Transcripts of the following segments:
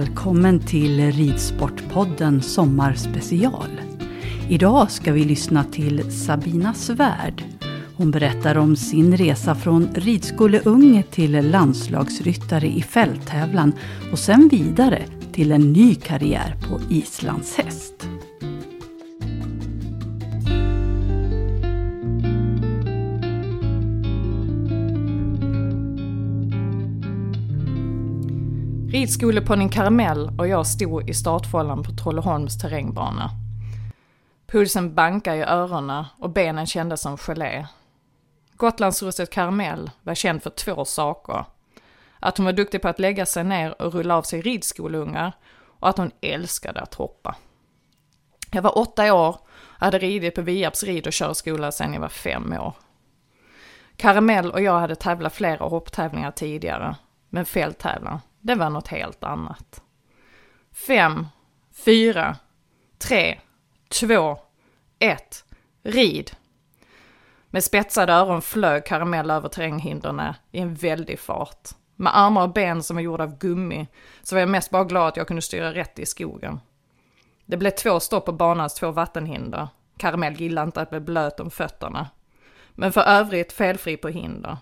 Välkommen till Ridsportpodden Sommarspecial. Idag ska vi lyssna till Sabina Svärd. Hon berättar om sin resa från ridskoleunge till landslagsryttare i fälttävlan och sen vidare till en ny karriär på islandshäst. Ridskoleponnyn Karamell och jag stod i startfållan på Trolleholms terrängbana. Pulsen bankade i öronen och benen kändes som gelé. Gotlandsrusset Karamell var känd för två saker. Att hon var duktig på att lägga sig ner och rulla av sig ridskoleungar och att hon älskade att hoppa. Jag var åtta år och hade ridit på Viarps rid och körskola sedan jag var fem år. Karamell och jag hade tävlat flera hopptävlingar tidigare, men fälttävlan, det var något helt annat. Fem, fyra, tre, två, ett, rid. Med spetsade öron flög Karamell över terränghindren i en väldig fart. Med armar och ben som var gjorda av gummi så var jag mest bara glad att jag kunde styra rätt i skogen. Det blev två stopp på banans två vattenhinder. Karamell gillade inte att bli blöt om fötterna. Men för övrigt felfri på hinder.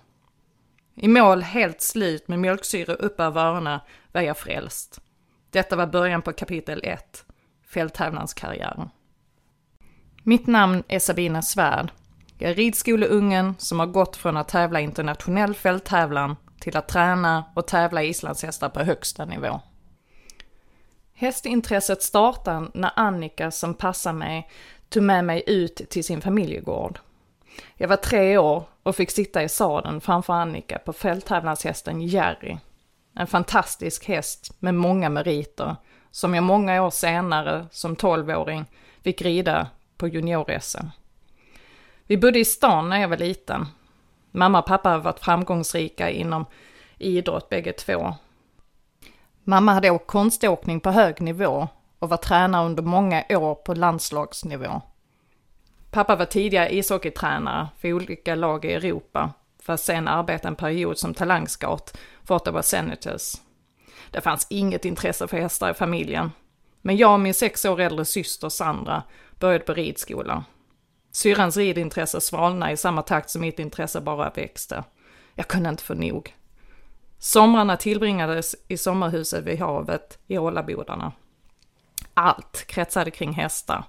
I mål helt slut med mjölksyra upp över öronen var jag frälst. Detta var början på kapitel 1, fälttävlanskarriären. Mitt namn är Sabina Svärd. Jag är ridskoleungen som har gått från att tävla internationell fälttävlan till att träna och tävla islandshästar på högsta nivå. Hästintresset startade när Annika som passar mig tog med mig ut till sin familjegård. Jag var tre år och fick sitta i sadeln framför Annika på fälttävlanshästen Jerry. En fantastisk häst med många meriter som jag många år senare som tolvåring fick rida på junior-SM. Vi bodde i stan när jag var liten. Mamma och pappa har varit framgångsrika inom idrott bägge två. Mamma hade åkt konståkning på hög nivå och var tränare under många år på landslagsnivå. Pappa var tidigare ishockeytränare för olika lag i Europa, för att sen arbeta en period som talangscout för Ottawa Senators. Det fanns inget intresse för hästar i familjen, men jag och min sex år äldre syster Sandra började på ridskolan. Syrrans ridintresse svalnade i samma takt som mitt intresse bara växte. Jag kunde inte få nog. Somrarna tillbringades i sommarhuset vid havet i Ålabodarna. Allt kretsade kring hästar.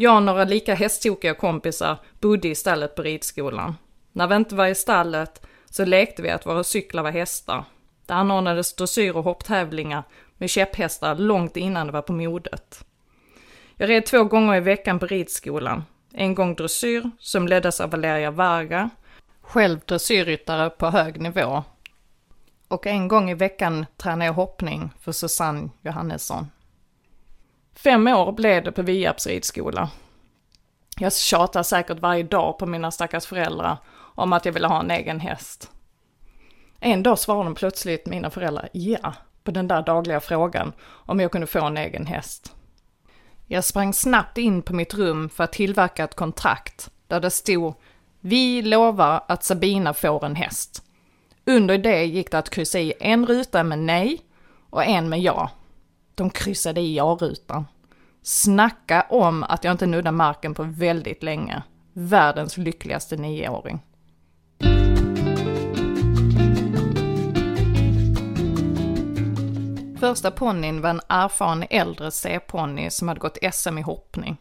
Jag och några lika hästtokiga kompisar bodde i stallet på ridskolan. När vi inte var i stallet så lekte vi att våra cyklar var hästar. Det anordnades dressyr och hopptävlingar med käpphästar långt innan det var på modet. Jag red två gånger i veckan på ridskolan. En gång dressyr, som leddes av Valeria Varga, själv dressyrryttare på hög nivå. Och en gång i veckan tränade jag hoppning för Susanne Johannesson. Fem år blev det på Viaps ridskola. Jag tjatar säkert varje dag på mina stackars föräldrar om att jag ville ha en egen häst. En dag svarade plötsligt mina föräldrar ja på den där dagliga frågan om jag kunde få en egen häst. Jag sprang snabbt in på mitt rum för att tillverka ett kontrakt där det stod Vi lovar att Sabina får en häst. Under det gick det att kryssa i en ruta med nej och en med ja. De kryssade i ja-rutan. Snacka om att jag inte nuddade marken på väldigt länge. Världens lyckligaste nioåring. Första ponnyn var en erfaren äldre C-ponny som hade gått SM i hoppning.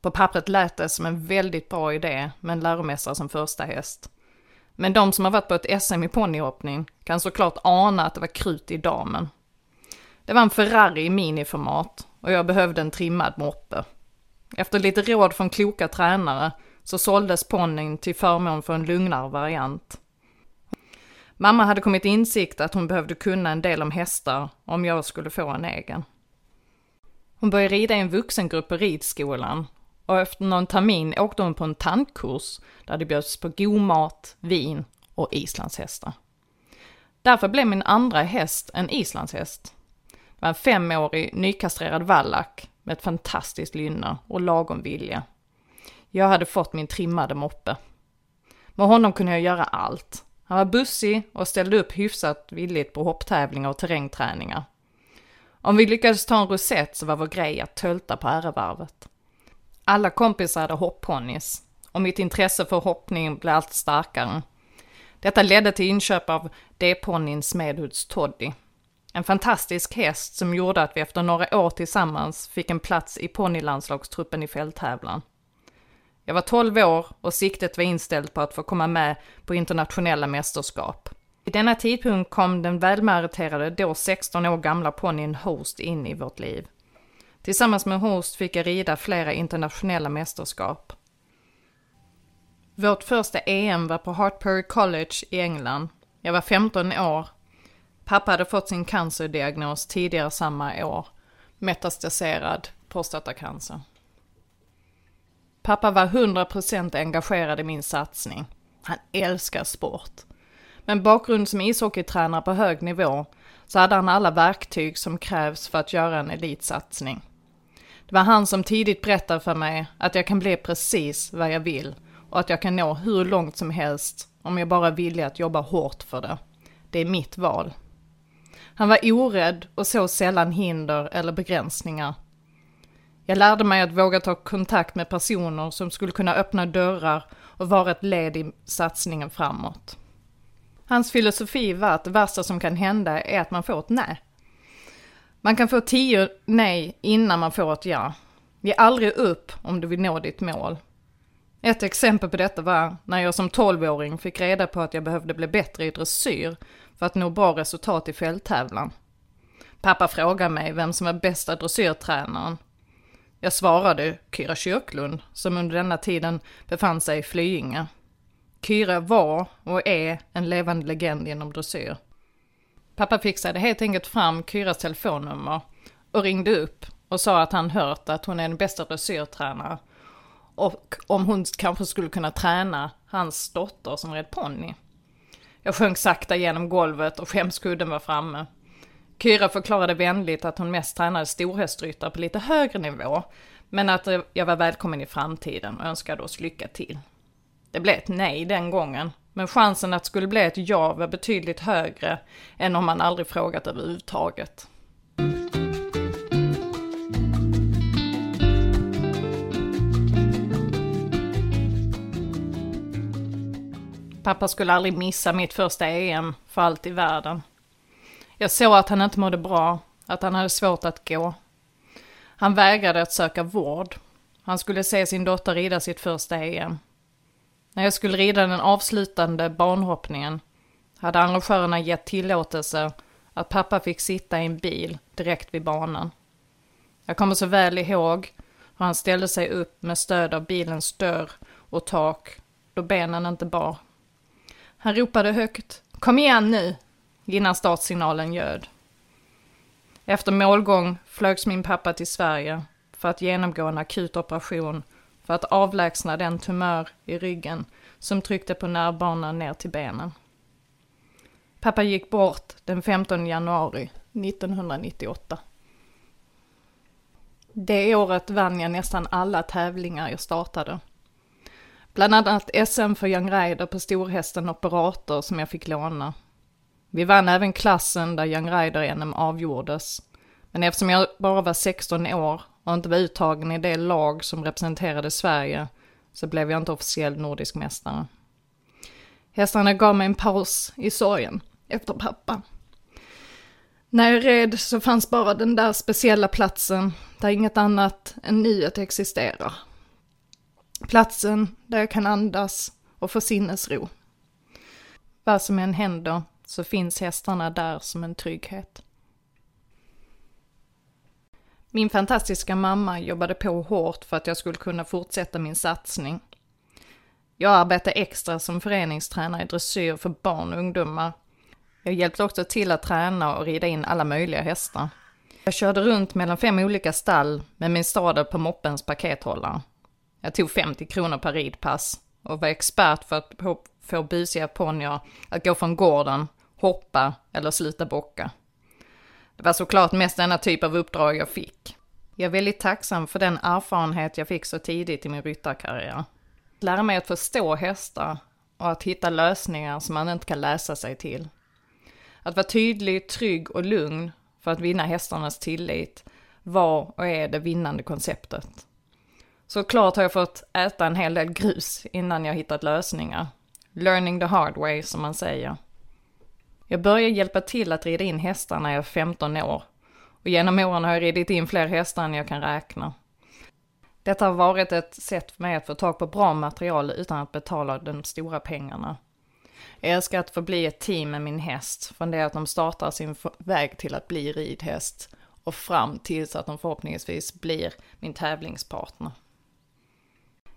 På pappret lät det som en väldigt bra idé med en läromästare som första häst. Men de som har varit på ett SM i ponnyhoppning kan såklart ana att det var krut i damen. Det var en Ferrari i miniformat och jag behövde en trimmad moppe. Efter lite råd från kloka tränare så såldes ponnyn till förmån för en lugnare variant. Mamma hade kommit insikt att hon behövde kunna en del om hästar om jag skulle få en egen. Hon började rida i en vuxengrupp på ridskolan och efter någon termin åkte hon på en tantkurs där det bjöds på god mat, vin och islandshästar. Därför blev min andra häst en islandshäst. Var en femårig nykastrerad vallack med ett fantastiskt lynne och lagom vilja. Jag hade fått min trimmade moppe. Med honom kunde jag göra allt. Han var bussig och ställde upp hyfsat villigt på hopptävlingar och terrängträningar. Om vi lyckades ta en rosett så var vår grej att tölta på ärevarvet. Alla kompisar hade hopponnys och mitt intresse för hoppning blev allt starkare. Detta ledde till inköp av D-ponnyn Smedhuds Toddy. En fantastisk häst som gjorde att vi efter några år tillsammans fick en plats i ponnylandslagstruppen i fälttävlan. Jag var 12 år och siktet var inställt på att få komma med på internationella mästerskap. Vid denna tidpunkt kom den välmeriterade, då 16 år gamla ponnyn Host in i vårt liv. Tillsammans med Host fick jag rida flera internationella mästerskap. Vårt första EM var på Hartbury College i England. Jag var 15 år. Pappa hade fått sin cancerdiagnos tidigare samma år. Metastaserad prostatacancer. Pappa var 100% engagerad i min satsning. Han älskar sport. Med bakgrund som ishockeytränare på hög nivå så hade han alla verktyg som krävs för att göra en elitsatsning. Det var han som tidigt berättade för mig att jag kan bli precis vad jag vill och att jag kan nå hur långt som helst om jag bara är villig att jobba hårt för det. Det är mitt val. Han var orädd och såg sällan hinder eller begränsningar. Jag lärde mig att våga ta kontakt med personer som skulle kunna öppna dörrar och vara ett led i satsningen framåt. Hans filosofi var att det värsta som kan hända är att man får ett nej. Man kan få tio nej innan man får ett ja. Ge aldrig upp om du vill nå ditt mål. Ett exempel på detta var när jag som 12-åring fick reda på att jag behövde bli bättre i dressyr för att nå bra resultat i fälttävlan. Pappa frågade mig vem som var bästa dressyrtränaren jag svarade Kyra Kyrklund, som under denna tiden befann sig i Flyinge. Kyra var och är en levande legend inom dressyr. Pappa fixade helt enkelt fram Kyras telefonnummer och ringde upp och sa att han hört att hon är den bästa dressyrtränare och om hon kanske skulle kunna träna hans dotter som red ponny. Jag sjönk sakta genom golvet och skämskudden var framme. Kyra förklarade vänligt att hon mest tränade storhästryttare på lite högre nivå, men att jag var välkommen i framtiden och önskade oss lycka till. Det blev ett nej den gången, men chansen att det skulle bli ett ja var betydligt högre än om man aldrig frågat överhuvudtaget. Pappa skulle aldrig missa mitt första EM för allt i världen. Jag såg att han inte mådde bra, att han hade svårt att gå. Han vägrade att söka vård. Han skulle se sin dotter rida sitt första EM. När jag skulle rida den avslutande banhoppningen hade arrangörerna gett tillåtelse att pappa fick sitta i en bil direkt vid banan. Jag kommer så väl ihåg hur han ställde sig upp med stöd av bilens dörr och tak då benen inte bar. Han ropade högt Kom igen nu! innan startsignalen ljöd. Efter målgång flögs min pappa till Sverige för att genomgå en akut operation för att avlägsna den tumör i ryggen som tryckte på nervbanan ner till benen. Pappa gick bort den 15 januari 1998. Det året vann jag nästan alla tävlingar jag startade. Bland annat SM för Young Rider på storhästen Operator som jag fick låna. Vi vann även klassen där Young Rider-NM avgjordes. Men eftersom jag bara var 16 år och inte var uttagen i det lag som representerade Sverige så blev jag inte officiell nordisk mästare. Hästarna gav mig en paus i sorgen efter pappa. När jag red så fanns bara den där speciella platsen där inget annat än nuet existerar. Platsen där jag kan andas och få sinnesro. Vad som än händer så finns hästarna där som en trygghet. Min fantastiska mamma jobbade på hårt för att jag skulle kunna fortsätta min satsning. Jag arbetade extra som föreningstränare i dressyr för barn och ungdomar. Jag hjälpte också till att träna och rida in alla möjliga hästar. Jag körde runt mellan fem olika stall med min stadel på moppens pakethållare. Jag tog 50 kronor per ridpass och var expert för att få busiga ponnyer att gå från gården, hoppa eller sluta bocka. Det var såklart mest denna typ av uppdrag jag fick. Jag är väldigt tacksam för den erfarenhet jag fick så tidigt i min ryttarkarriär. Lära mig att förstå hästar och att hitta lösningar som man inte kan läsa sig till. Att vara tydlig, trygg och lugn för att vinna hästarnas tillit var och är det vinnande konceptet. Såklart har jag fått äta en hel del grus innan jag hittat lösningar. Learning the hard way, som man säger. Jag började hjälpa till att rida in hästar när jag var 15 år. Och genom åren har jag ridit in fler hästar än jag kan räkna. Detta har varit ett sätt för mig att få tag på bra material utan att betala de stora pengarna. Jag älskar att få bli ett team med min häst, från det att de startar sin väg till att bli ridhäst och fram tills att de förhoppningsvis blir min tävlingspartner.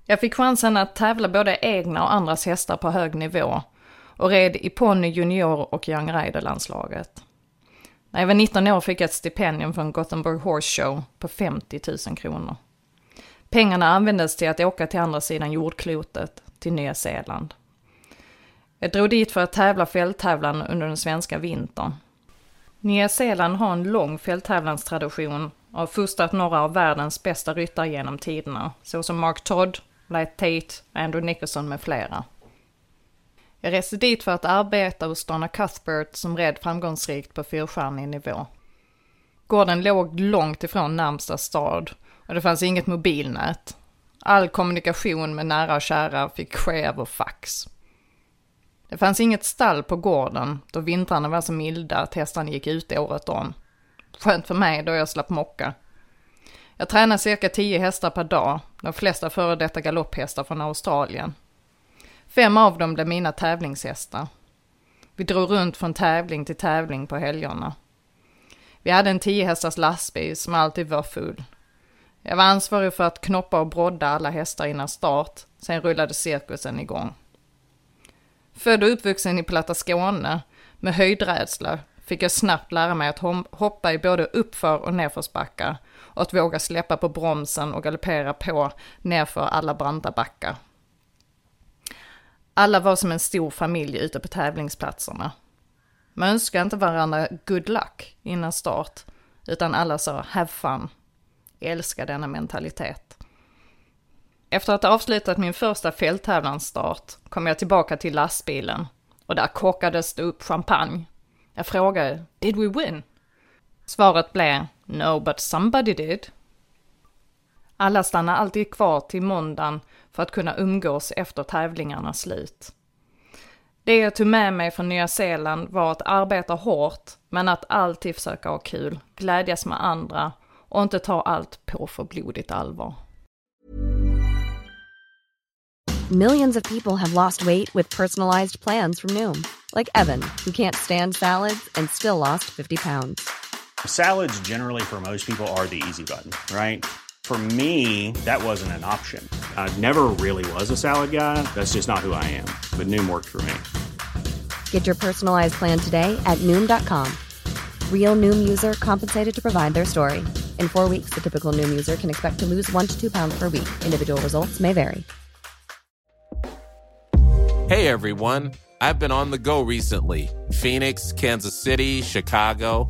Jag fick chansen att tävla både egna och andras hästar på hög nivå och red i ponny junior och young rider-landslaget. När jag var 19 år fick jag ett stipendium från Gothenburg Horse Show på 50 000 kronor. Pengarna användes till att åka till andra sidan jordklotet, till Nya Zeeland. Jag drog dit för att tävla fälttävlan under den svenska vintern. Nya Zeeland har en lång fälttävlanstradition och har fostrat några av världens bästa ryttare genom tiderna, såsom Mark Todd, Light Tate, Andrew Nicholson med flera. Jag reste dit för att arbeta hos Donna Cuthbert som red framgångsrikt på fyrstjärnig nivå. Gården låg långt ifrån närmsta stad och det fanns inget mobilnät. All kommunikation med nära och kära fick ske över fax. Det fanns inget stall på gården då vintrarna var så milda att hästarna gick ute året om. Skönt för mig då jag slapp mocka. Jag tränar cirka 10 hästar per dag, de flesta före detta galopphästar från Australien. Fem av dem blev mina tävlingshästar. Vi drog runt från tävling till tävling på helgerna. Vi hade en 10 hästars lastbil som alltid var full. Jag var ansvarig för att knoppa och brodda alla hästar innan start, sen rullade cirkusen igång. Född och uppvuxen i platta Skåne med höjdrädsla fick jag snabbt lära mig att hoppa i både uppför och nedförsbackar och att våga släppa på bromsen och galoppera på nerför alla branta backar. Alla var som en stor familj ute på tävlingsplatserna. Man önskade inte varandra good luck innan start, utan alla sa have fun. Jag älskar denna mentalitet. Efter att ha avslutat min första fälttävlansstart kom jag tillbaka till lastbilen och där kockades det upp champagne. Jag frågade, did we win? Svaret blev, no but somebody did. Alla stannar alltid kvar till måndagen för att kunna umgås efter tävlingarnas slut. Det jag tog med mig från Nya Zeeland var att arbeta hårt, men att alltid försöka ha kul, glädjas med andra och inte ta allt på för blodigt allvar. Millions of people have lost weight with personalized plans from Noom. Like Evan, who can't stand salads and still lost 50 pounds. Salads generally for most people are the easy button, right? For me, that wasn't an option. I never really was a salad guy. That's just not who I am. But Noom worked for me. Get your personalized plan today at Noom.com. Real Noom user compensated to provide their story. In four weeks, the typical Noom user can expect to lose one to two pounds per week. Individual results may vary. Hey everyone, I've been on the go recently Phoenix, Kansas City, Chicago.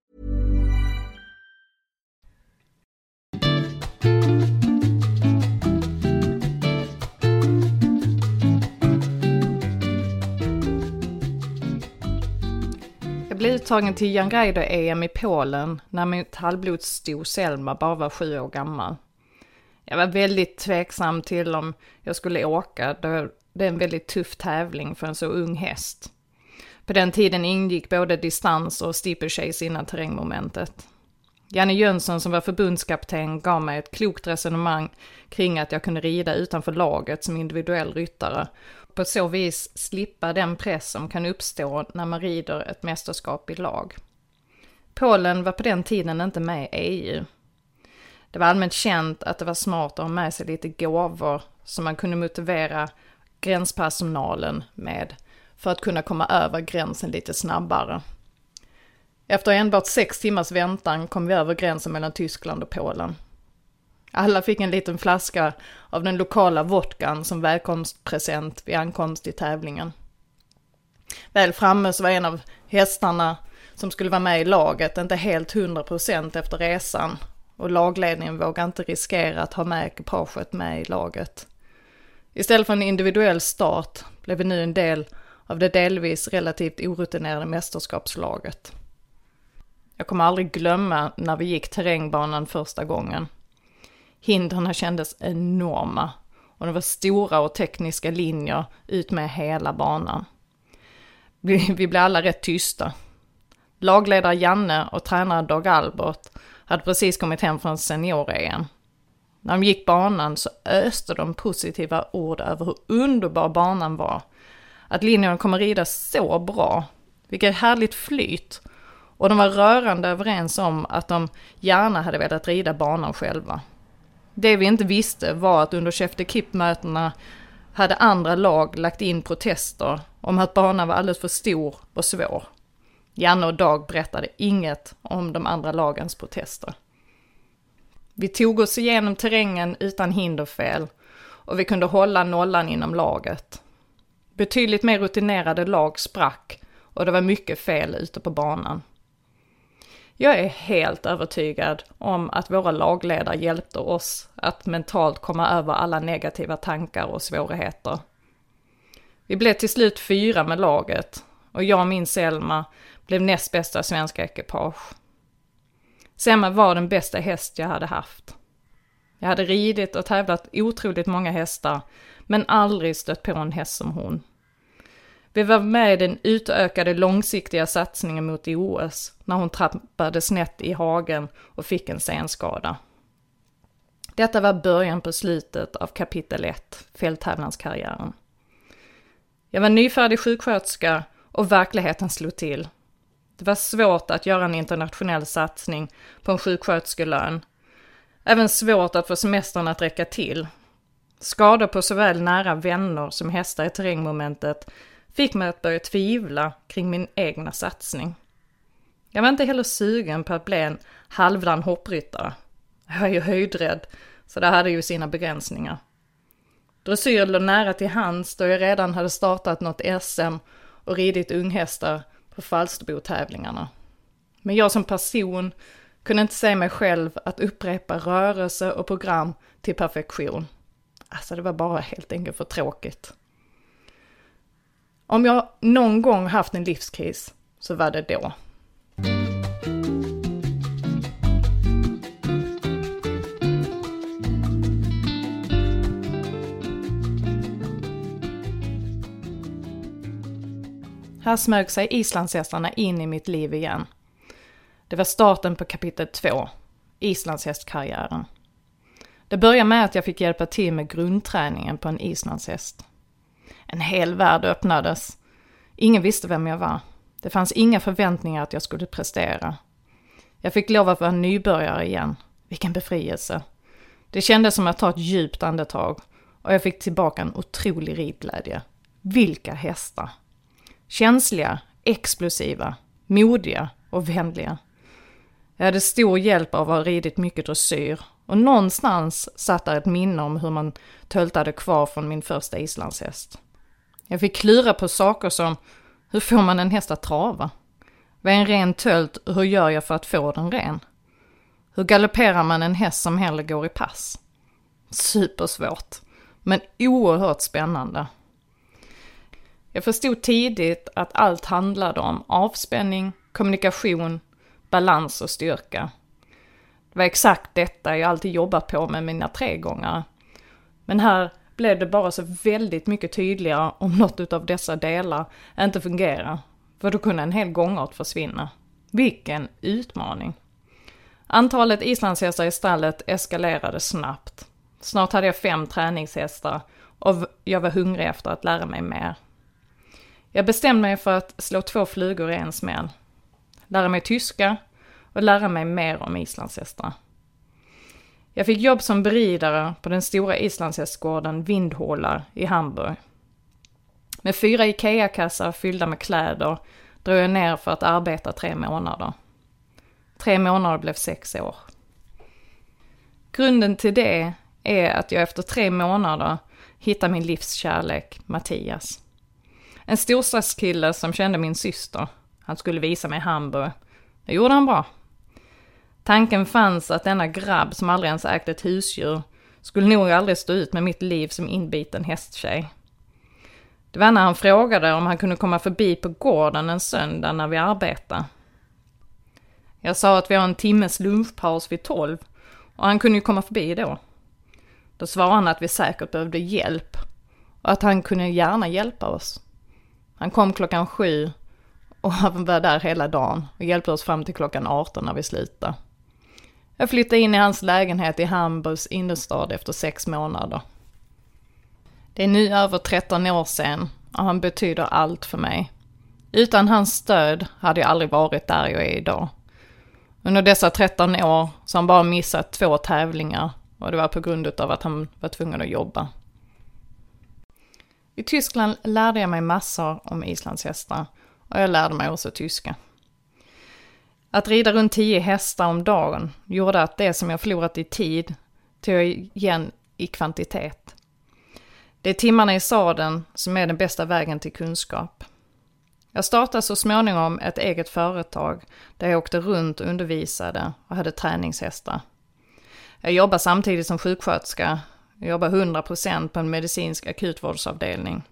Blev uttagen till Jan Greider-EM i Polen när min halvblodssto Selma bara var sju år gammal. Jag var väldigt tveksam till om jag skulle åka, då det är en väldigt tuff tävling för en så ung häst. På den tiden ingick både distans och steeplechase innan terrängmomentet. Janne Jönsson som var förbundskapten gav mig ett klokt resonemang kring att jag kunde rida utanför laget som individuell ryttare. På så vis slippa den press som kan uppstå när man rider ett mästerskap i lag. Polen var på den tiden inte med i EU. Det var allmänt känt att det var smart att ha med sig lite gåvor som man kunde motivera gränspersonalen med för att kunna komma över gränsen lite snabbare. Efter enbart sex timmars väntan kom vi över gränsen mellan Tyskland och Polen. Alla fick en liten flaska av den lokala vodkan som välkomstpresent vid ankomst till tävlingen. Väl framme så var en av hästarna som skulle vara med i laget inte helt 100% efter resan och lagledningen vågade inte riskera att ha med ekipaget med i laget. Istället för en individuell start blev vi nu en del av det delvis relativt orutinerade mästerskapslaget. Jag kommer aldrig glömma när vi gick terrängbanan första gången. Hindren kändes enorma och det var stora och tekniska linjer ut med hela banan. Vi, blev alla rätt tysta. Lagledare Janne och tränare Dag Albert hade precis kommit hem från senior-EM. När de gick banan så öste de positiva ord över hur underbar banan var. Att linjerna kommer rida så bra. Vilket härligt flyt. Och de var rörande överens om att de gärna hade velat rida banan själva. Det vi inte visste var att under Chef de Kip-mötena hade andra lag lagt in protester om att banan var alldeles för stor och svår. Janne och Dag berättade inget om de andra lagens protester. Vi tog oss igenom terrängen utan hinderfel och vi kunde hålla nollan inom laget. Betydligt mer rutinerade lag sprack och det var mycket fel ute på banan. Jag är helt övertygad om att våra lagledare hjälpte oss att mentalt komma över alla negativa tankar och svårigheter. Vi blev till slut fyra med laget och jag och min Selma blev näst bästa svenska ekipage. Selma var den bästa häst jag hade haft. Jag hade ridit och tävlat otroligt många hästar, men aldrig stött på en häst som hon. Vi var med i den utökade långsiktiga satsningen mot OS när hon trappade snett i hagen och fick en senskada. Detta var början på slutet av kapitel 1, fälttävlanskarriären. Jag var nyfärdig sjuksköterska och verkligheten slog till. Det var svårt att göra en internationell satsning på en sjuksköterskelön. Även svårt att få semestern att räcka till. Skador på såväl nära vänner som hästar i terrängmomentet fick mig att börja tvivla kring min egna satsning. Jag var inte heller sugen på att bli en halvdan hoppryttare. Jag är ju höjdrädd, så det hade ju sina begränsningar. Dressyr låg nära till hands då jag redan hade startat något SM och ridit unghästar på Falsterbo-tävlingarna. Men jag som person kunde inte se mig själv att upprepa rörelse och program till perfektion. Alltså det var bara helt enkelt för tråkigt. Om jag någon gång haft en livskris så var det då. Här smög sig islandshästarna in i mitt liv igen. Det var starten på kapitel 2, islandshästkarriären. Det började med att jag fick hjälpa till med grundträningen på en islandshäst. En hel värld öppnades. Ingen visste vem jag var. Det fanns inga förväntningar att jag skulle prestera. Jag fick lov att vara nybörjare igen. Vilken befrielse. Det kändes som att ta ett djupt andetag och jag fick tillbaka en otrolig ridglädje. Vilka hästar! Känsliga, explosiva, modiga och vänliga. Jag hade stor hjälp av att ha ridit mycket dressyr och någonstans satt där ett minne om hur man töltade kvar från min första islandshäst. Jag fick klura på saker som, hur får man en häst att trava? Vad är en ren tölt och hur gör jag för att få den ren? Hur galopperar man en häst som hellre går i pass? Supersvårt, men oerhört spännande. Jag förstod tidigt att allt handlade om avspänning, kommunikation, balans och styrka. Det var exakt detta jag alltid jobbat på med mina tregångare. Men här blev det bara så väldigt mycket tydligare om något av dessa delar inte fungerar. För då kunde en hel gångart försvinna. Vilken utmaning! Antalet islandshästar i stallet eskalerade snabbt. Snart hade jag fem träningshästar och jag var hungrig efter att lära mig mer. Jag bestämde mig för att slå två flugor i en smäll. Lära mig tyska och lära mig mer om islandshästar. Jag fick jobb som beridare på den stora islandshästgården Vindhålar i Hamburg. Med fyra IKEA-kassar fyllda med kläder drog jag ner för att arbeta tre månader. Tre månader blev sex år. Grunden till det är att jag efter tre månader hittade min livs kärlek, Mattias. En storstadskille som kände min syster. Han skulle visa mig Hamburg. Det gjorde han bra. Tanken fanns att denna grabb som aldrig ens ägt ett husdjur skulle nog aldrig stå ut med mitt liv som inbiten hästtjej. Det var när han frågade om han kunde komma förbi på gården en söndag när vi arbetade. Jag sa att vi har en timmes lunchpaus vid tolv och han kunde ju komma förbi då. Då svarade han att vi säkert behövde hjälp och att han kunde gärna hjälpa oss. Han kom klockan sju och han var där hela dagen och hjälpte oss fram till klockan 18 när vi slutade. Jag flyttade in i hans lägenhet i Hamburgs innerstad efter sex månader. Det är nu över 13 år sedan och han betyder allt för mig. Utan hans stöd hade jag aldrig varit där jag är idag. Under dessa 13 år så har han bara missat två tävlingar och det var på grund av att han var tvungen att jobba. I Tyskland lärde jag mig massor om islandshästar och jag lärde mig också tyska. Att rida runt 10 hästar om dagen gjorde att det som jag förlorat i tid tog jag igen i kvantitet. Det är timmarna i sadeln som är den bästa vägen till kunskap. Jag startade så småningom ett eget företag där jag åkte runt och undervisade och hade träningshästar. Jag jobbar samtidigt som sjuksköterska. Jag jobbar 100% på en medicinsk akutvårdsavdelning.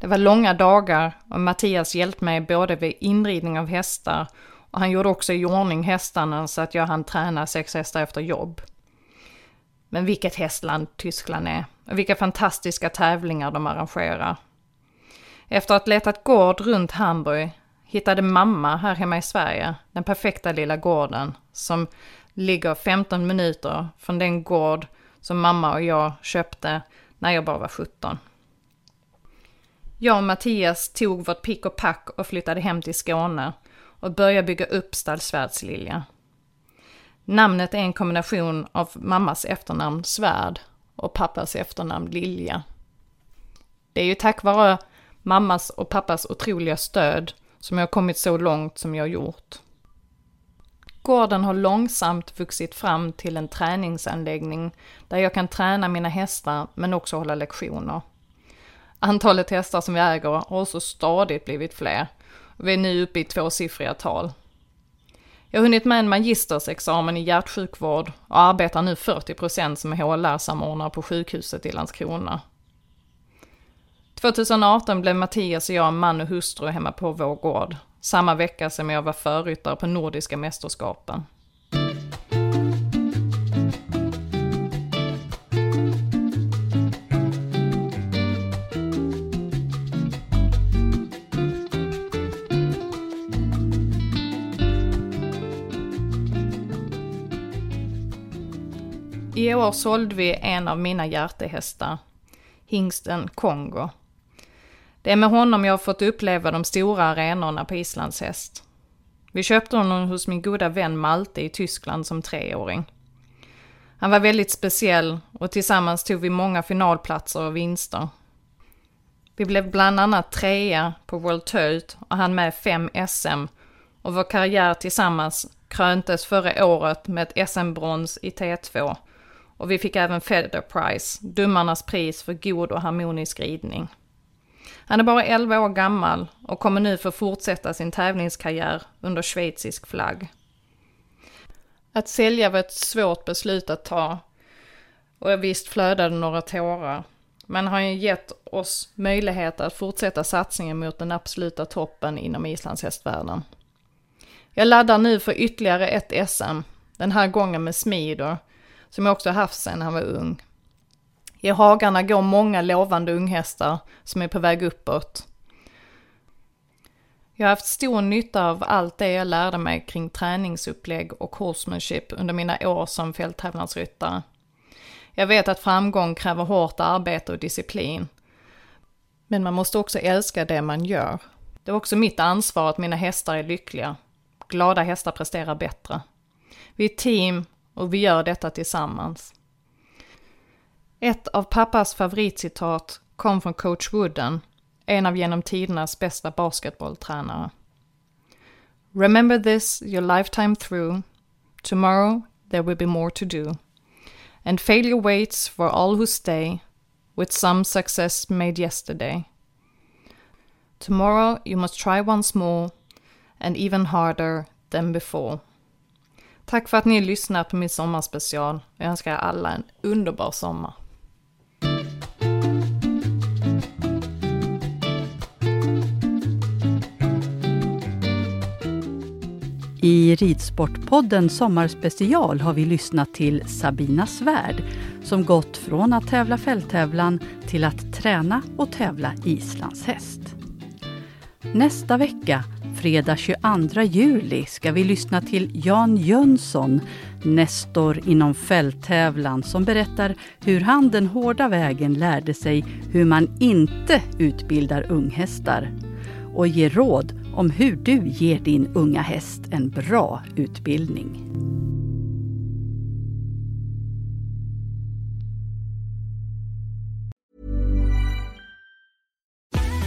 Det var långa dagar och Mattias hjälpte mig både vid inridning av hästar och han gjorde också i ordning hästarna så att jag hann träna sex hästar efter jobb. Men vilket hästland Tyskland är och vilka fantastiska tävlingar de arrangerar. Efter att letat gård runt Hamburg hittade mamma här hemma i Sverige den perfekta lilla gården som ligger 15 minuter från den gård som mamma och jag köpte när jag bara var 17. Jag och Mattias tog vårt pick och pack och flyttade hem till Skåne och börja bygga upp Stallsvärdslilja. Namnet är en kombination av mammas efternamn Svärd och pappas efternamn Lilja. Det är ju tack vare mammas och pappas otroliga stöd som jag kommit så långt som jag gjort. Gården har långsamt vuxit fram till en träningsanläggning där jag kan träna mina hästar men också hålla lektioner. Antalet hästar som vi äger har också stadigt blivit fler. Vi är nu uppe i tvåsiffriga tal. Jag har hunnit med en magistersexamen i hjärtsjukvård och arbetar nu 40% som HLR-samordnare på sjukhuset i Landskrona. 2018 blev Mattias och jag man och hustru hemma på vår gård, samma vecka som jag var förryttare på Nordiska mästerskapen. I år sålde vi en av mina hjärtehästar, hingsten Kongo. Det är med honom jag har fått uppleva de stora arenorna på islandshäst. Vi köpte honom hos min goda vän Malte i Tyskland som treåring. Han var väldigt speciell och tillsammans tog vi många finalplatser och vinster. Vi blev bland annat trea på World Tote och han med fem SM och vår karriär tillsammans kröntes förra året med ett SM-brons i T2 och vi fick även Feather Prize, domarnas pris för god och harmonisk ridning. Han är bara 11 år gammal och kommer nu få fortsätta sin tävlingskarriär under schweizisk flagg. Att sälja var ett svårt beslut att ta och visst flödade några tårar. Men har ju gett oss möjlighet att fortsätta satsningen mot den absoluta toppen inom islandshästvärlden. Jag laddar nu för ytterligare ett SM, den här gången med Smider, som jag också haft sedan han var ung. I hagarna går många lovande unghästar som är på väg uppåt. Jag har haft stor nytta av allt det jag lärde mig kring träningsupplägg och horsemanship under mina år som fälttävlansryttare. Jag vet att framgång kräver hårt arbete och disciplin. Men man måste också älska det man gör. Det är också mitt ansvar att mina hästar är lyckliga. Glada hästar presterar bättre. Vi är ett team och vi gör detta tillsammans. Ett av pappas favoritcitat kom från coach Wooden, en av genom tidernas bästa basketbolltränare. Remember this your lifetime through. Tomorrow there will be more to do. And failure waits for all who stay, with some success made yesterday. Tomorrow you must try once more, and even harder than before. Tack för att ni lyssnat på min sommarspecial. Jag önskar er alla en underbar sommar. I Ridsportpodden Sommarspecial har vi lyssnat till Sabina Svärd som gått från att tävla fälttävlan till att träna och tävla islandshäst. Nästa vecka fredag 22 juli ska vi lyssna till Jan Jönsson, nestor inom fälttävlan, som berättar hur han den hårda vägen lärde sig hur man inte utbildar unghästar och ger råd om hur du ger din unga häst en bra utbildning.